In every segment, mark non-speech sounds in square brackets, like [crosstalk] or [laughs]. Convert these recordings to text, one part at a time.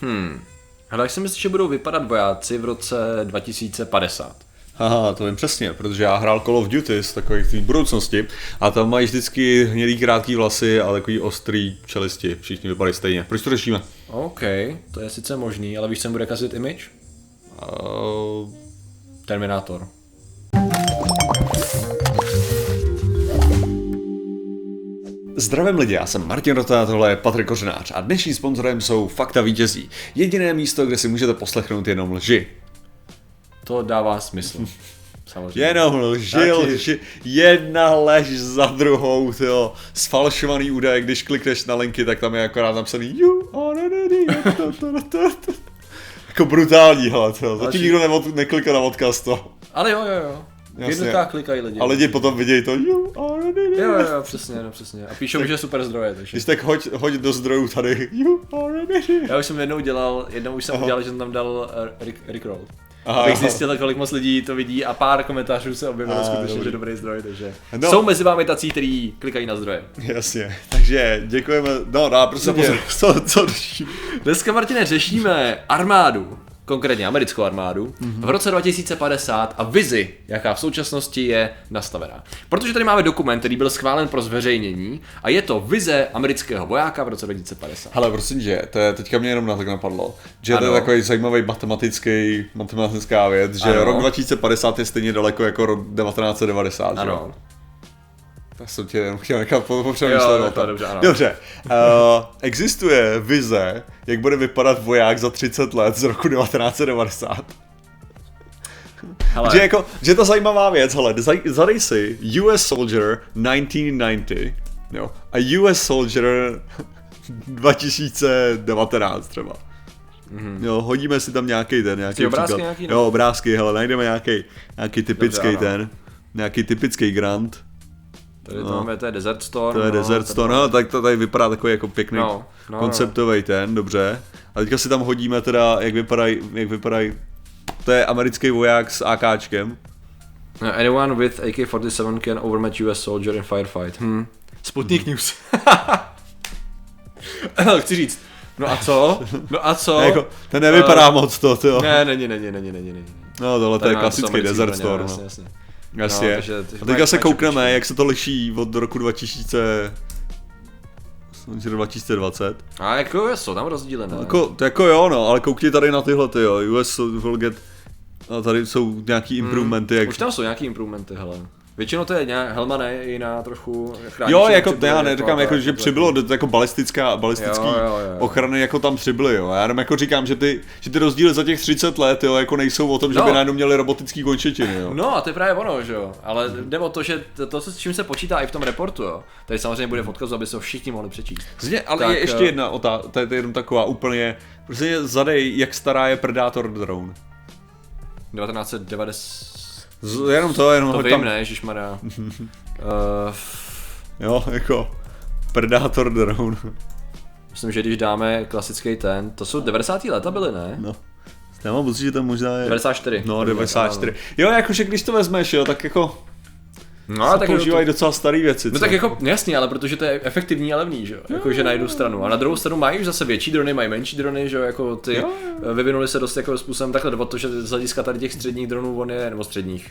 Hmm. Ale jak si myslíš, že budou vypadat vojáci v roce 2050? Haha, to vím přesně, protože já hrál Call of Duty z takových té budoucnosti a tam mají vždycky hnědý krátký vlasy a takový ostrý čelisti. Všichni vypadají stejně. Proč to řešíme? OK, to je sice možný, ale víš, co bude kazit image? Uh, Terminátor. Zdravím lidi, já jsem Martin Rota, tohle je Patrik Kořenář a dnešním sponzorem jsou Fakta vítězí. Jediné místo, kde si můžete poslechnout jenom lži. To dává smysl. [laughs] Samozřejmě. Jenom lži, Taky. lži, jedna lež za druhou, tyjo. Sfalšovaný údaje, když klikneš na linky, tak tam je akorát napsaný You are an idiot. [laughs] Jako brutální, hele, tyjo. Zatím nikdo neod, neklikl na odkaz to. Ale jo, jo, jo. Jednotkách klikají lidi. A lidi potom vidějí to You are. Jo, jo, jo, přesně, no přesně. A píšou, že super zdroje, takže. Když tak hoď, hoď do zdrojů tady You are an idiot. Já už jsem jednou dělal, jednou už jsem Aha. udělal, že jsem tam dal uh, Rick, Rickroll. Aha, Abych zjistil, kolik moc lidí to vidí a pár komentářů se objevilo A, skutečně, dobrý. že dobrý zdroj, takže No. jsou mezi vámi tací, kteří klikají na zdroje. Jasně, takže děkujeme, no dá, prosím tě, pozornost. co, co řešíme? Dneska, Martine, řešíme armádu, konkrétně americkou armádu, Mhm. v roce 2050 a vizi, jaká v současnosti je nastavená. Protože tady máme dokument, který byl schválen pro zveřejnění a je to vize amerického vojáka v roce 2050. Hele, prosím tě, to je, teďka mě jenom na tak napadlo, že to je Ano. takový zajímavý matematický, matematická věc, že Ano. rok 2050 je stejně daleko jako rok 1990, že Tak jsem tě jenom chtěl nechat po- popřemýšlet Jo, o tom. dobře, ano. Dobře, uh, existuje vize, jak bude vypadat voják za 30 let z roku 1990. Hele, Že, jako, že to zajímavá věc, hele, zadej si US Soldier 1990, jo, a US Soldier 2019 třeba. Mm-hmm. Jo, hodíme si tam nějaký ten, nějaký Ty obrázky příklad. nějaký, ne? Jo, obrázky, hele, najdeme nějaký, nějaký typický Dobře, ten, nějaký typický grant. Tady to máme, to je Desert Storm. To je no, Desert tady Storm, no, tak to tady vypadá takový jako pěkný No, no, konceptový ten, dobře. A teďka si tam hodíme teda, jak vypadají, jak vypadají, to je americký voják s AKčkem. No, anyone with AK-47 can overmatch US soldier in firefight. Hm. Sputnik News. [laughs] Chci říct, no a co? No a co? No, jako, ten nevypadá moc to, to. Ne, není, není, není, není, není. No tohle to je klasický Desert Storm. Jasně, No. jasně. Jasně. No, takže- takže a teďka se koukneme, jak se to liší od roku 2000... myslím, 2020. A jako jsou tam rozdíly, ne? Jako, to jako jo, no, ale koukni tady na tyhle, ty jo, US will get... A tady jsou nějaký improvementy, jak... Už tam jsou nějaký improvementy, hele. Většinou to je nějak, helma ne, je jiná trochu Jo, jako přibyly, já neříkám, jako, že tak, přibylo do- jako balistická, balistický Jo, jo, jo. ochrany, jako tam přibyly, jo. Já jenom jako říkám, že ty, že ty rozdíly za těch 30 let, jo, jako nejsou o tom, že No. by najednou měli robotický končetiny, jo. No a to je právě ono, že jo. Ale jde o to, že to, to, s čím se počítá i v tom reportu, jo. Tady samozřejmě bude v odkazu, aby se ho všichni mohli přečíst. Zně, ale Tak, je ještě eh, jedna otázka, to je to je jenom taková úplně, prostě zadej, jak stará je Predator drone. 1990... Z, jenom to, jenom To hoď vím, tam, ne, ježišmarja. [laughs] uh, jo, jako Predator drone, myslím, že když dáme klasický ten, to jsou 90. leta byly, ne? no. Já mám pocit, že to možná je... 94. No, 94. Jo, jakože když to vezmeš, jo, tak jako No, se tak používají to, docela staré věci. No co? tak jako, jasně, ale protože to je efektivní a levný, že jo, jakože na jednu stranu. A na druhou stranu mají už zase větší drony, mají menší drony, že jo, jako ty Jo, vyvinuli se dost jako způsobem takhle, nebo to, že z hlediska tady těch středních dronů on je, nebo středních.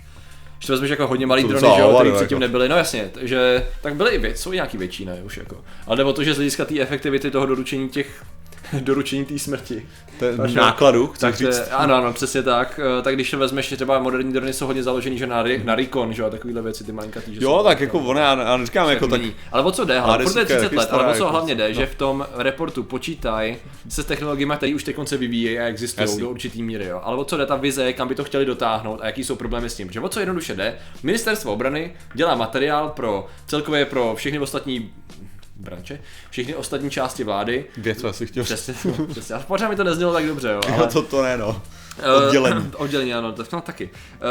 Když to vezmeš jako hodně malý drony, že jo, který předtím jako. nebyly, no jasně, že tak byly i věc, jsou nějaký větší, ne, už jako. Ale jde o to, že z hlediska té efektivity toho doručení těch [laughs] doručení té smrti. To je Takže- nákladu, chci Tak říct. ano, ano, přesně tak. Eh, Tak když vezmeš, že třeba moderní drony jsou hodně založený že na, na recon, že jo, a takovýhle věci, ty malinkatý, že Jo, tak jako ono, já, já říkám jako tak, Není. Ale o co jde? Ale furt to je desítka je 30 let, ale o co jako, hlavně jde, no. že v tom reportu počítají se s technologiemi, které už teď se vyvíjejí a existují Jasný. do určitý míry. Jo. Ale o co jde ta vize, kam by to chtěli dotáhnout a jaký jsou problémy s tím. Že o co jednoduše jde? Ministerstvo obrany dělá materiál pro celkově pro všechny ostatní branče, všechny ostatní části vlády. věc, co asi chtěl. Přesně, přesně. A pořád mi to neznělo tak dobře, jo. Ale... To, to ne, no. Eh, Oddělení. [clears throat] oddělení, ano, to no, taky.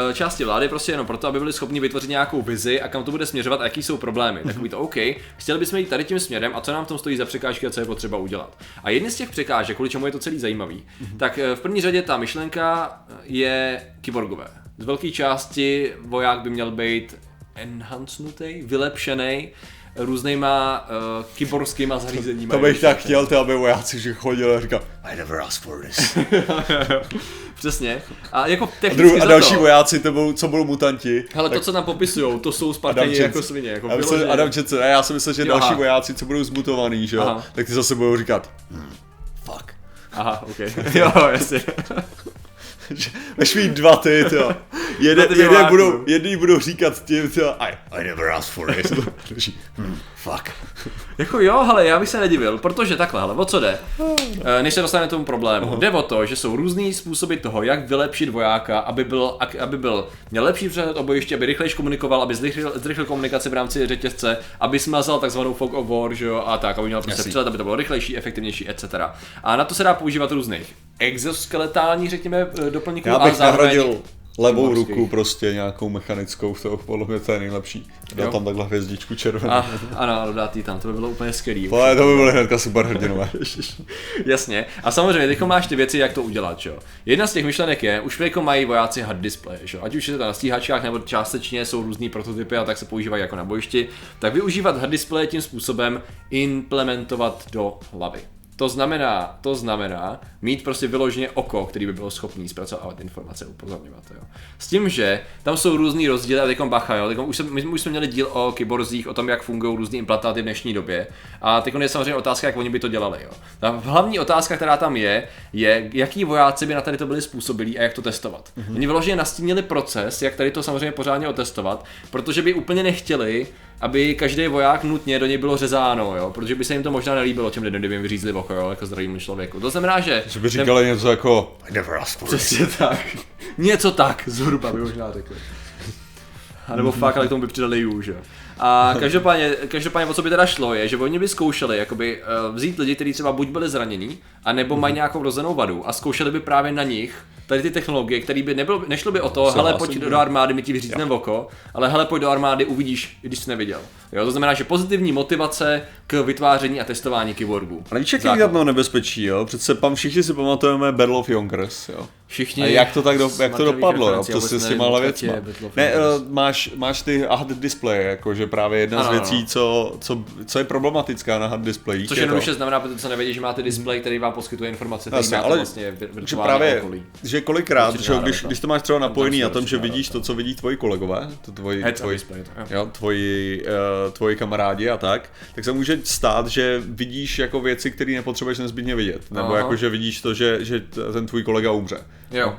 Eh, části vlády prostě jenom proto, aby byli schopni vytvořit nějakou vizi a kam to bude směřovat a jaký jsou problémy. Takový to OK, chtěli bychom jít tady tím směrem a co nám v tom stojí za překážky a co je potřeba udělat. A jedny z těch překážek, kvůli čemu je to celý zajímavý, tak eh, v první řadě ta myšlenka je kyborgové. Z velké části voják by měl být enhancnutý, vylepšený, různýma uh, kyborskýma zařízeníma. To bych když tak chtěl, ty, aby vojáci že chodili a říkal, I never asked for this. [laughs] Přesně. A jako A, technicky dru- a další to, vojáci, to budou, co budou mutanti. Hele, tak to, co tam popisujou, to jsou Spartani jako svině. Jako já, myslím. Adam Čece, ne, já si myslím, že Jo, další aha. vojáci, co budou zmutovaný, že jo, tak ty zase budou říkat, hmm, fuck. Aha, ok. [laughs] jo, jasně. [laughs] Budeš mít dva ty, to. Jeden, jeden vojáků. budou, jedný budou říkat tím, to, I, I never asked for it. Další, [laughs] hmm, fuck. Jako jo, ale já bych se nedivil, protože takhle, hele, o co jde? Eh, Než se dostaneme k tomu problému. Jde o to, že jsou různý způsoby toho, jak vylepšit vojáka, aby byl, aby byl měl lepší přehled o bojišti, aby rychleji komunikoval, aby zrychlil, zrychlil komunikaci v rámci řetězce, aby smazal takzvanou fog of war, že jo, a tak, aby měl prostě přehled, aby to bylo rychlejší, efektivnější, etc. A na to se dá používat různých exoskeletálních, řekněme, eh, doplňků Já a bych zároveň nahradil levou ruku prostě nějakou mechanickou, to podle mě to je nejlepší. Dá Jo. tam takhle hvězdičku červenou. A, ano, ano, dát jí tam, to by bylo úplně skvělý. Ale to by byly hnedka superhrdinové. [laughs] Jasně. A samozřejmě, teď máš ty věci, jak to udělat, jo. Jedna z těch myšlenek je, už jako mají vojáci hard display, jo. Ať už je to na stíhačkách nebo částečně jsou různý prototypy a tak se používají jako na bojišti, tak využívat hard display tím způsobem implementovat do hlavy. To znamená, to znamená mít prostě vyloženě oko, který by bylo schopný zpracovávat informace, upozorňovat. Jo. S tím, že tam jsou různý rozdíly, a teďkom bacha, jo. Teďkom už, jsme, my už jsme měli díl o kyborzích, o tom, jak fungují různý implantáty v dnešní době. A teď je samozřejmě otázka, jak oni by to dělali. Jo. Ta hlavní otázka, která tam je, je, jaký vojáci by na tady to byli způsobilí a jak to testovat. Mm-hmm. Oni vyloženě nastínili proces, jak tady to samozřejmě pořádně otestovat, protože by úplně nechtěli, aby každý voják nutně do něj bylo řezáno, jo, protože by se jim to možná nelíbilo těm lidem, kdyby jim vyřízli oko, jo, jako zdravému člověku. To znamená, že... Že by říkali něco jako, I never asked for. Přesně tak. [laughs] Něco tak, zhruba by možná řekli. A nebo fakt, ale k tomu by přidali you, že. A každopádně, každopádně o co by teda šlo je, že oni by zkoušeli jakoby, uh, vzít lidi, kteří třeba buď byli zranění, a nebo mají nějakou rozenou vadu a zkoušeli by právě na nich tady ty technologie, které by nebylo, nešlo by o to, hele, pojď do armády, my ti vyřízneme oko, ale hele, pojď do armády, uvidíš, i když jsi neviděl. Jo, to znamená, že pozitivní motivace k vytváření a testování kyborgů. Ale víš, jaký to nebezpečí, jo? Přece pam všichni si pamatujeme Battle of Yonkers, jo? Všichni A jak to tak do, jak to dopadlo, jo? referencí, já Prostě s těma věcma. Ne, eh, máš, máš ty HUD display, jako že právě jedna Ano, z věcí, co, co, co je problematická na HUD displejích. Což je to, jednoduše znamená, protože co nevědí, že máte display, který vám poskytuje informace, který Jasně, máte ale vlastně že právě, okolí. že kolikrát, že když, to. když to máš třeba napojený si na tom, že vidíš to, co vidí tvoji kolegové, to tvoji, display, to, jo. tvoji, uh, tvoji kamarádi a tak, tak se může stát, že vidíš jako věci, které nepotřebuješ nezbytně vidět. Nebo Aha. jako, že vidíš to, že, že ten tvůj kolega umře. Jo.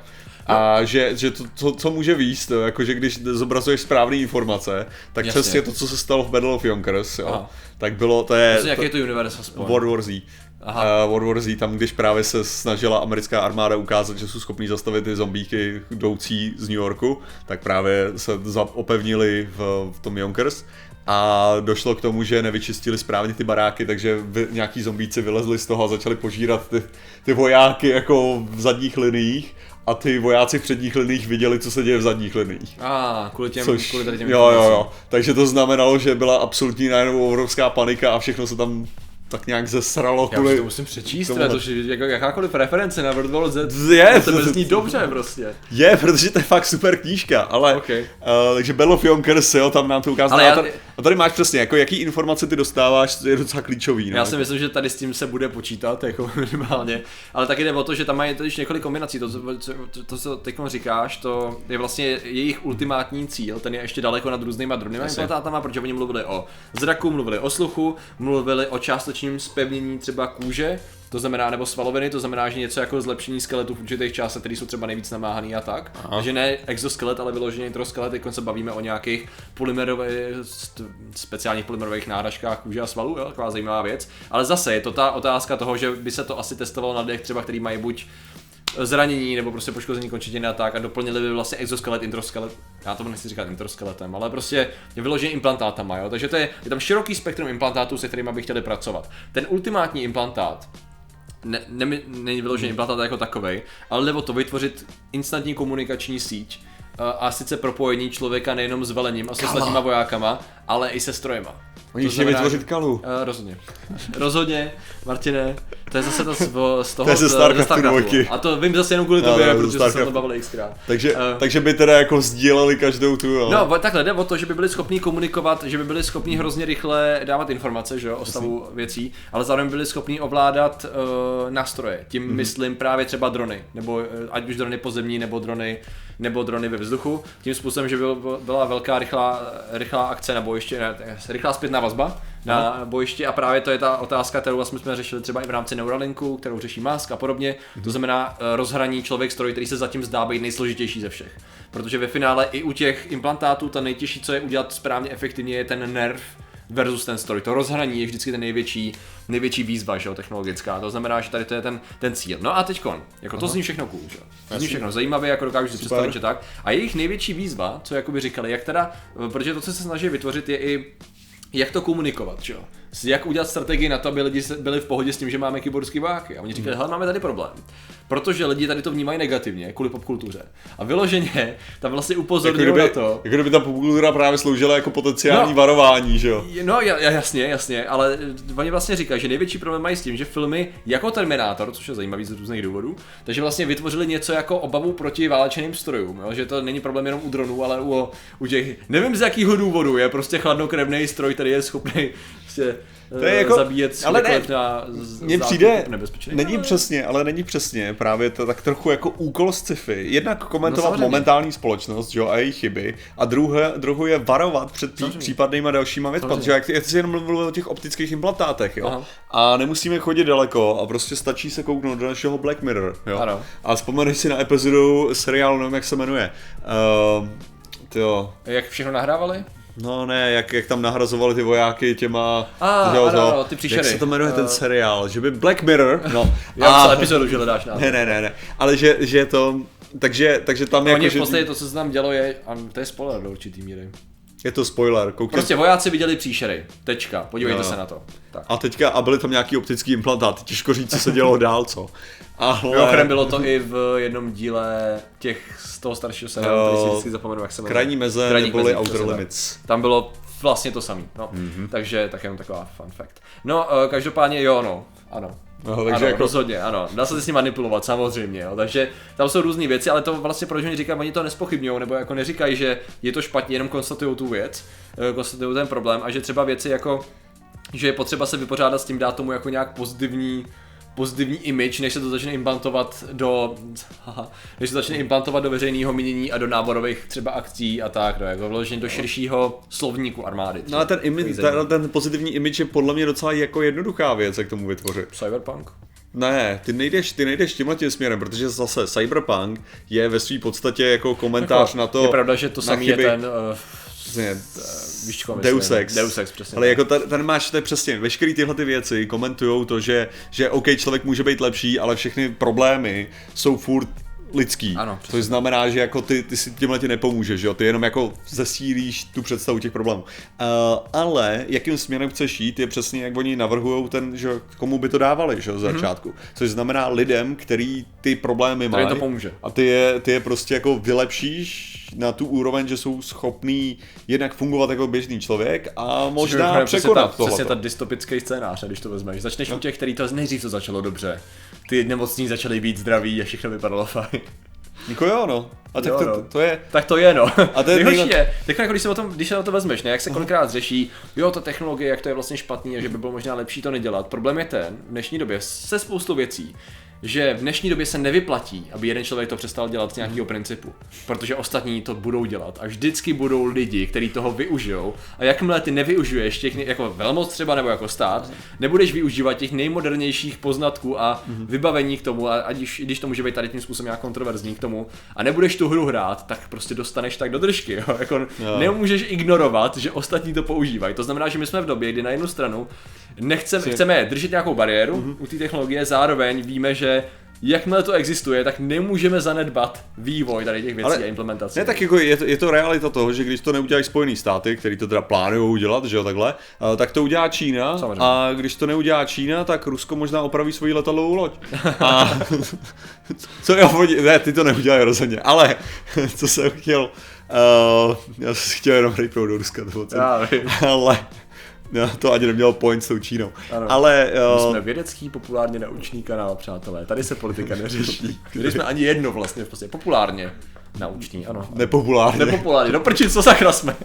A že, že to, to, co může výst, jo, jako že když zobrazuješ správné informace, tak Jasně. přesně to, co se stalo v Battle of Yonkers, jo, Aha. tak bylo, to je... To, jaký je to universe aspoň? World War Z. Aha. Uh, World War Z, tam když právě se snažila americká armáda ukázat, že jsou schopní zastavit ty zombíky jdoucí z New Yorku, tak právě se opevnili v, v tom Yonkers a došlo k tomu, že nevyčistili správně ty baráky, takže vy, nějaký zombíci vylezli z toho a začali požírat ty, ty vojáky jako v zadních liniích a ty vojáci v předních liniích viděli, co se děje v zadních liniích. A, ah, kvůli těm, Což, kvůli tady těm jo, jo, jo. Takže to znamenalo, že byla absolutní najednou obrovská panika a všechno se tam tak nějak zesralo Já kvůli... to musím přečíst, tomuhle. to, že jako jakákoliv reference na World War Z, Je, to zní dobře prostě. Je, protože to je fakt super knížka, ale Ok. uh, takže Battle of Yonkers, jo, tam nám to ukázalo. Ale A já- tady, a tady máš přesně, jako jaký informace ty dostáváš, je docela klíčový. No, Já si myslím, že tady s tím se bude počítat, jako [laughs] minimálně. Ale taky jde o to, že tam mají totiž několik kombinací. To, co- to, to co teď říkáš, to je vlastně jejich ultimátní cíl. Ten je ještě daleko nad různýma drobnýma implantátama, protože oni mluvili o zraku, mluvili o sluchu, mluvili o částečném zpevnění třeba kůže, to znamená, nebo svaloviny, to znamená, že něco jako zlepšení skeletu v určitých částech, které jsou třeba nejvíc namáhaný a tak. Aha. Takže ne exoskelet, ale vyloženě introskelet, teď se bavíme o nějakých polymerových, speciálních polymerových náhražkách kůže a svalů, jo, taková zajímavá věc. Ale zase je to ta otázka toho, že by se to asi testovalo na lidech třeba, který mají buď zranění nebo prostě poškození končetiny a tak a doplnili by vlastně exoskelet, introskelet, já to nechci říkat introskeletem, ale prostě je vyloženě implantátama, jo? takže to je, je tam široký spektrum implantátů, se kterými by chtěli pracovat. Ten ultimátní implantát, ne, ne, není vyložený implantát jako takovej, ale nebo to vytvořit instantní komunikační síť a, a sice propojení člověka nejenom s velením a s ostatníma vojákama, ale i se strojema. Oni To chtějí znamená, vytvořit kalu. Uh, rozhodně. Rozhodně, Martine, to je zase to z, z toho To je ze z- Starcraftu Starcraftu. A to vím zase jenom kvůli No, tobě, no, protože jsme se o Starcraftu. tom bavili xkrát. Takže, Eh. takže by teda jako sdíleli každou tu, jo. No, takhle jde o to, že by byli schopni komunikovat, že by byli schopni hrozně rychle dávat informace že jo, o stavu věcí, ale zároveň byli schopni ovládat uh, nástroje. Tím Mhm. mm-hmm. myslím právě třeba drony, nebo uh, ať už drony pozemní, nebo drony, nebo drony ve vzduchu. Tím způsobem, že byl, byla velká rychlá, rychlá akce na bojišti, ne, rychlá zpětná vazba na bojišti a právě to je ta otázka, kterou vlastně jsme řešili třeba i v rámci Neuralinku, kterou řeší Musk a podobně. Mhm. To znamená uh, rozhraní člověk stroj, který se zatím zdá být nejsložitější ze všech. Protože ve finále i u těch implantátů ta nejtěžší, co je udělat správně efektivně, je ten nerv versus ten stroj. To rozhraní je vždycky ten největší, největší výzva že jo, technologická. To znamená, že tady to je ten, ten cíl. No a teďkon, jako to zní všechno cool, že? To zní všechno zajímavé, jako dokážu si představit, že tak. A jejich největší výzva, co jakoby říkali, jak teda, protože to, co se snaží vytvořit, je i jak to komunikovat, že jo? Jak udělat strategii na to, aby lidi byli v pohodě s tím, že máme kyborský vojáky. A oni říkali, hele, máme tady problém. Protože lidi tady to vnímají negativně, kvůli popkultuře. A vyloženě tam vlastně jako, upozorňují kdyby, na to. jako kdyby ta popkultura právě sloužila jako potenciální No. varování, že jo. No ja- ja- jasně, jasně, ale eh, oni vlastně říkají, že největší problém mají s tím, že filmy jako Terminátor, což je zajímavý z různých důvodů, takže vlastně vytvořili něco jako obavu proti válečným strojům, jo? že to není problém jenom u dronů, ale u, u těch, nevím z jakého důvodu, je prostě chladnokrevný stroj, který je schopný prostě, To je eh, jako- zabíjet ale ne, na Mně přijde, nebezpečný. není Ale- přesně, ale není přesně právě to tak trochu jako úkol z sci-fi. Jednak komentovat No momentální společnost jo, a její chyby a druhé, druhou je varovat před Samozřejmě. případnýma dalšíma věcmi, protože jak, jak jsi jenom mluvil o těch optických implantátech, jo. Aha. A nemusíme chodit daleko a prostě stačí se kouknout do našeho Black Mirror, jo. Ano. A vzpomeneš si na epizodu seriálu, nevím jak se jmenuje. Uh, tyjo, Jak všechno nahrávali? No ne, jak, jak tam nahrazovali ty vojáky těma... A, že jo, ano, to- ano, ty příšery. Jak se to jmenuje ten Eh. seriál? Že by Black Mirror, no. [laughs] Já a... epizodu, že hledáš na. Ne, ne, ne, ne. Ale že, že to... Takže, takže tam jako, Oni v že podstatě to, co se tam dělo, je, a to je spoiler do určitý míry. Je to spoiler, koukej. Prostě vojáci viděli příšery. Tečka. Podívejte Jo. se na to. Tak. A teďka, a byly tam nějaký optický implantáty, těžko říct, co se dělo dál, co. Ale... Mimochodem bylo to i v jednom díle těch z toho staršího seriálu, který si vždycky zapomenu, jak se jmenuje. Krajní meze Krajní neboli meze, Outer. Limits. Tam bylo vlastně to samé. No. Mhm. Mm-hmm. Takže tak jenom taková fun fact. No, eh, každopádně jo, no. Ano. No, takže ano, jako- rozhodně, ano. Dá se s ním manipulovat, samozřejmě, jo. Takže tam jsou různé věci, ale to vlastně proč oni říkají, oni to nespochybňují, nebo jako neříkají, že je to špatně, jenom konstatují tu věc, eh, konstatují ten problém a že třeba věci jako, že je potřeba se vypořádat s tím, dát tomu jako nějak pozitivní pozitivní image, než se to začne implantovat do, haha, než se začne implantovat do veřejného mínění a do náborových třeba akcí a tak, no, jako vložení do širšího slovníku armády. No ale ten, image, Takový zajímavý. ten, ten pozitivní image je podle mě docela jako jednoduchá věc, jak tomu vytvořit. Cyberpunk? Ne, ty nejdeš, ty nejdeš tímhle tím směrem, protože zase Cyberpunk je ve své podstatě jako komentář na to. Je pravda, že to samý je ten, uh, Přesně, víš, koho Deus. Ex. Deus Ex, přesně. Ale tak. jako tady, tady máš, to je přesně, veškeré tyhle ty věci komentují to, že, že OK, člověk může být lepší, ale všechny problémy jsou furt lidský. Ano, přesně Což znamená, že jako ty, ty si tímhle ti nepomůžeš, že jo? Ty jenom jako zesílíš tu představu těch problémů. Uh, ale jakým směrem chceš jít, je přesně jak oni navrhují ten, že komu by to dávali, že z začátku. Což znamená lidem, který ty problémy Mhm. Mají. to pomůže. A ty je, ty je prostě jako vylepšíš na tu úroveň, že jsou schopný jednak fungovat jako běžný člověk a možná překonat tohle. Přesně ta dystopický scénář, když to vezmeš. Začneš u těch, který to nejdřív to začalo dobře. Ty nemocní začaly být zdraví a všechno vypadalo fajn. Jako jo, no. A tak Jo, to, no. to, to, je... Tak to je no. A to je [laughs] Nejhorší je, teď jako když se, o tom, když se na to vezmeš, ne, jak se kolikrát řeší, jo, ta technologie, jak to je vlastně špatný a že by bylo možná lepší to nedělat. Problém je ten, v dnešní době se spoustou věcí, že v dnešní době se nevyplatí, aby jeden člověk to přestal dělat z nějakého principu, protože ostatní to budou dělat a vždycky budou lidi, kteří toho využijou a jakmile ty nevyužiješ těch, jako velmoc třeba nebo jako stát, nebudeš využívat těch nejmodernějších poznatků a vybavení k tomu, a už, i když to může být tady tím způsobem nějak kontroverzní k tomu, a nebudeš tu hru hrát, tak prostě dostaneš tak do držky, jo? Jako Jo. nemůžeš ignorovat, že ostatní to používají. To znamená, že my jsme v době, kdy na jednu stranu nechceme, chceme držet nějakou bariéru Mhm. u té technologie, zároveň víme, že jakmile to existuje, tak nemůžeme zanedbat vývoj tady těch věcí Ale- a implementaci. Ne, tak jako je to, je to realita toho, že když to neudělají Spojený státy, který to teda plánují udělat, že jo, takhle, tak to udělá Čína Samozřejmě. a když to neudělá Čína, tak Rusko možná opraví svoji letadlovou loď. [laughs] A [laughs] co oni- ne, ty to neudělají rozhodně, ale [laughs] co jsem chtěl, uh, já jsem chtěl jenom rejpnout do Ruska, to bylo ale No, to ani nemělo point s tou Čínou. Ano. Ale My jo, jsme vědecký, populárně naučný kanál, přátelé. Tady se politika neřeší. [laughs] Tady jsme ani jedno vlastně, v podstatě populárně naučný, ano. nepopulárně. Nepopulárně, do prči, co sakra jsme.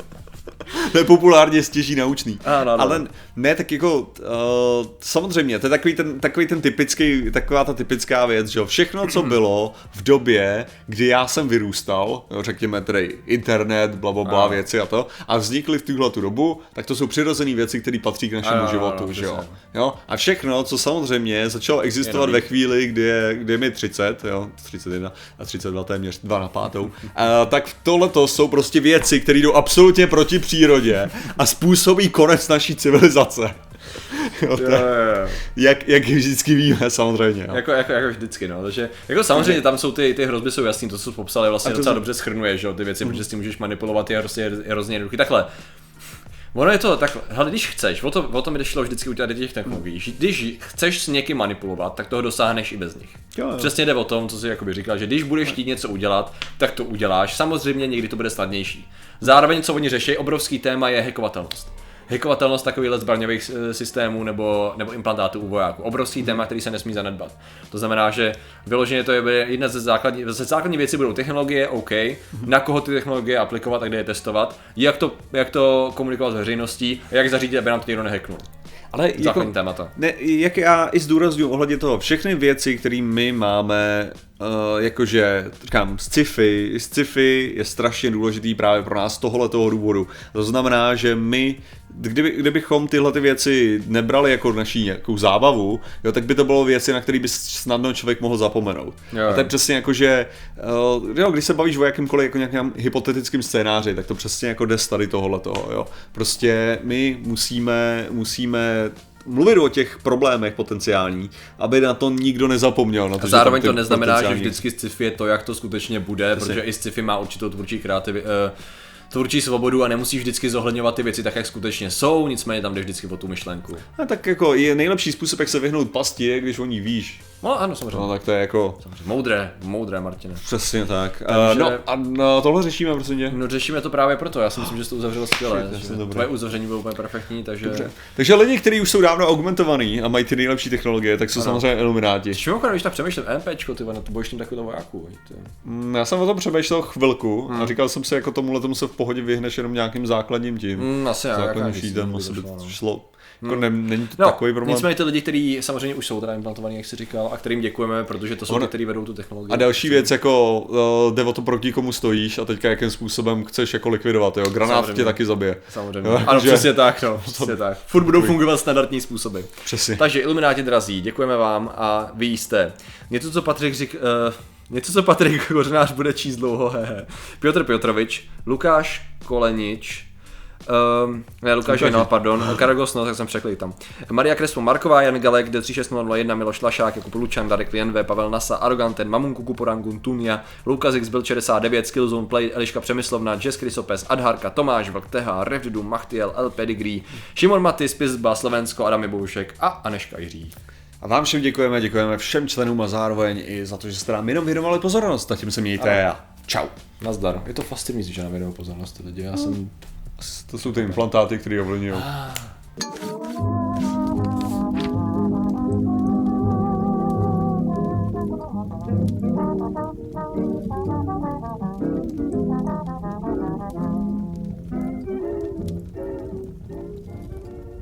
Nepopulárně stěží naučný. Ano, ano. Ale ne, tak jako, uh, samozřejmě, to je takový ten, takový ten typický, taková ta typická věc, že jo, všechno, co bylo v době, kdy já jsem vyrůstal, jo, řekněme tedy internet, bla, bla, bla, Ano. věci a to, a vznikly v tuhle tu dobu, tak to jsou přirozené věci, které patří k našemu Ano, životu, ano, že jo. jo. A všechno, co samozřejmě začalo existovat Je ve chvíli, kdy je, kdy je mi 30, jo, 31 a 32 téměř 2 na pátou, a, [laughs] tak tohle jsou prostě věci, které jdou absolutně proti přírodě a způsobí konec naší civilizace. [laughs] Jo, to, jak, jak vždycky víme, samozřejmě. Jo. Jako, jako, jako vždycky, no. Takže, jako samozřejmě tam jsou ty, ty hrozby jsou jasný, to, co jsi popsal, je vlastně docela z- dobře schrnuje, že jo, ty věci, protože s tím můžeš manipulovat, je je hrozně jednoduchý. Takhle, Ono je to takhle, hele, když chceš, o, to, o tom šlo vždycky u tady těch technologií, že když chceš s někým manipulovat, tak toho dosáhneš i bez nich. Jo, jo. Přesně jde o tom, co jsi jakoby říkal, že když budeš chtít něco udělat, tak to uděláš. Samozřejmě někdy to bude snadnější. Zároveň, co oni řeší, obrovský téma je hackovatelnost. Hackovatelnost takovýchhle zbraňových eh, systémů nebo, nebo implantátů u vojáků. Obrovský téma, který se nesmí zanedbat. To znamená, že vyloženě to je jedna ze základní, ze základní věcí budou technologie, OK, na koho ty technologie aplikovat a kde je testovat, jak to, jak to komunikovat s veřejností, jak zařídit, aby nám to někdo nehacknul. Ale jako, Základní témata. ne, jak já i zdůraznuju ohledně toho, všechny věci, které my máme, uh, jakože, říkám, sci-fi, sci-fi je strašně důležitý právě pro nás z tohohle toho důvodu. To znamená, že my, kdyby, kdybychom tyhle ty věci nebrali jako naší nějakou zábavu, jo, tak by to bylo věci, na které by snadno člověk mohl zapomenout. Jo, A to je přesně jako, že uh, jo, když se bavíš o jakýmkoliv jako nějakém hypotetickém scénáři, tak to přesně jako jde z tady tohohle toho, jo. Prostě my musíme, musíme mluvit o těch problémech potenciální, aby na to nikdo nezapomněl. Na to, A zároveň to neznamená, že vždycky sci-fi je to, jak to skutečně bude, protože i sci-fi má určitou tvůrčí kreativi, uh, tvůrčí svobodu a nemusíš vždycky zohledňovat ty věci tak, jak skutečně jsou, nicméně tam jde vždycky o tu myšlenku. A tak jako je nejlepší způsob, jak se vyhnout pasti, je, když o ní víš. No ano, samozřejmě. No tak to je jako Moudré, moudré, Martine. přesně tak. Takže- no a no, tohle řešíme, prosím tě. No řešíme to právě proto, já si myslím, že jsi to uzavřela skvěle. Tvoje uzavření bylo úplně perfektní, takže... Dobře. Takže lidi, kteří už jsou dávno augmentovaný a mají ty nejlepší technologie, tak jsou samozřejmě ilumináti. S mimochodem, když tak přemýšlím, MPčko, ty vole, to bojíš tím takovým vojáků. Mm, Já jsem o tom přemýšlel chvilku Hmm. a říkal jsem si, jako tomuhle tomu se v pohodě vyhneš jenom nějakým základním tím. Mm, asi základním by asi by no. šlo. Jako ne, není to No, takový problém. nicméně ty lidi, kteří samozřejmě už jsou teda implantovaní, jak jsi říkal, a kterým děkujeme, protože to jsou Ono- ty, kteří vedou tu technologii. A další věc, jako uh, jde o to, proti komu stojíš a teďka jakým způsobem chceš jako likvidovat, jo. Granát Samozřejmě. tě taky zabije. Samozřejmě. Jo, ano, že- přesně tak, no, [laughs] přesně tak. Furt budou fungovat standardní způsoby. Přesně. Takže Ilumináti drazí, děkujeme vám a vy jste. Něco, co Patrik řík, uh, něco, co Patrik [laughs] Kořenář bude číst dlouho, hehe. Piotr Piotrovič, Lukáš Kolenič, Um, ne, Lukáš Vejnal, pardon, Karagos, no, tak jsem překli tam. Maria Krespo Marková, Jan Galek, D36001, Miloš Lašák, Jakub Lučan, Darek Lienve, Pavel Nasa, Aroganten, Mamunku Kuporangun, Tunia, Lukas X byl 69, Skillzone Play, Eliška Přemyslovna, Jess Krysopes, Adharka, Tomáš Vlk, Teha, Revdu, Machtiel, El Pedigree, Šimon Matis, Pizba, Slovensko, Adam Boušek a Aneška Jiří. A vám všem děkujeme, děkujeme všem členům a zároveň i za to, že jste nám jenom věnovali pozornost. A tím se mějte a čau. Nazdar. Je to fascinující, že nám věnují pozornost ty lidi. Já jsem To jsou ty implantáty, které ovlivňují. Thank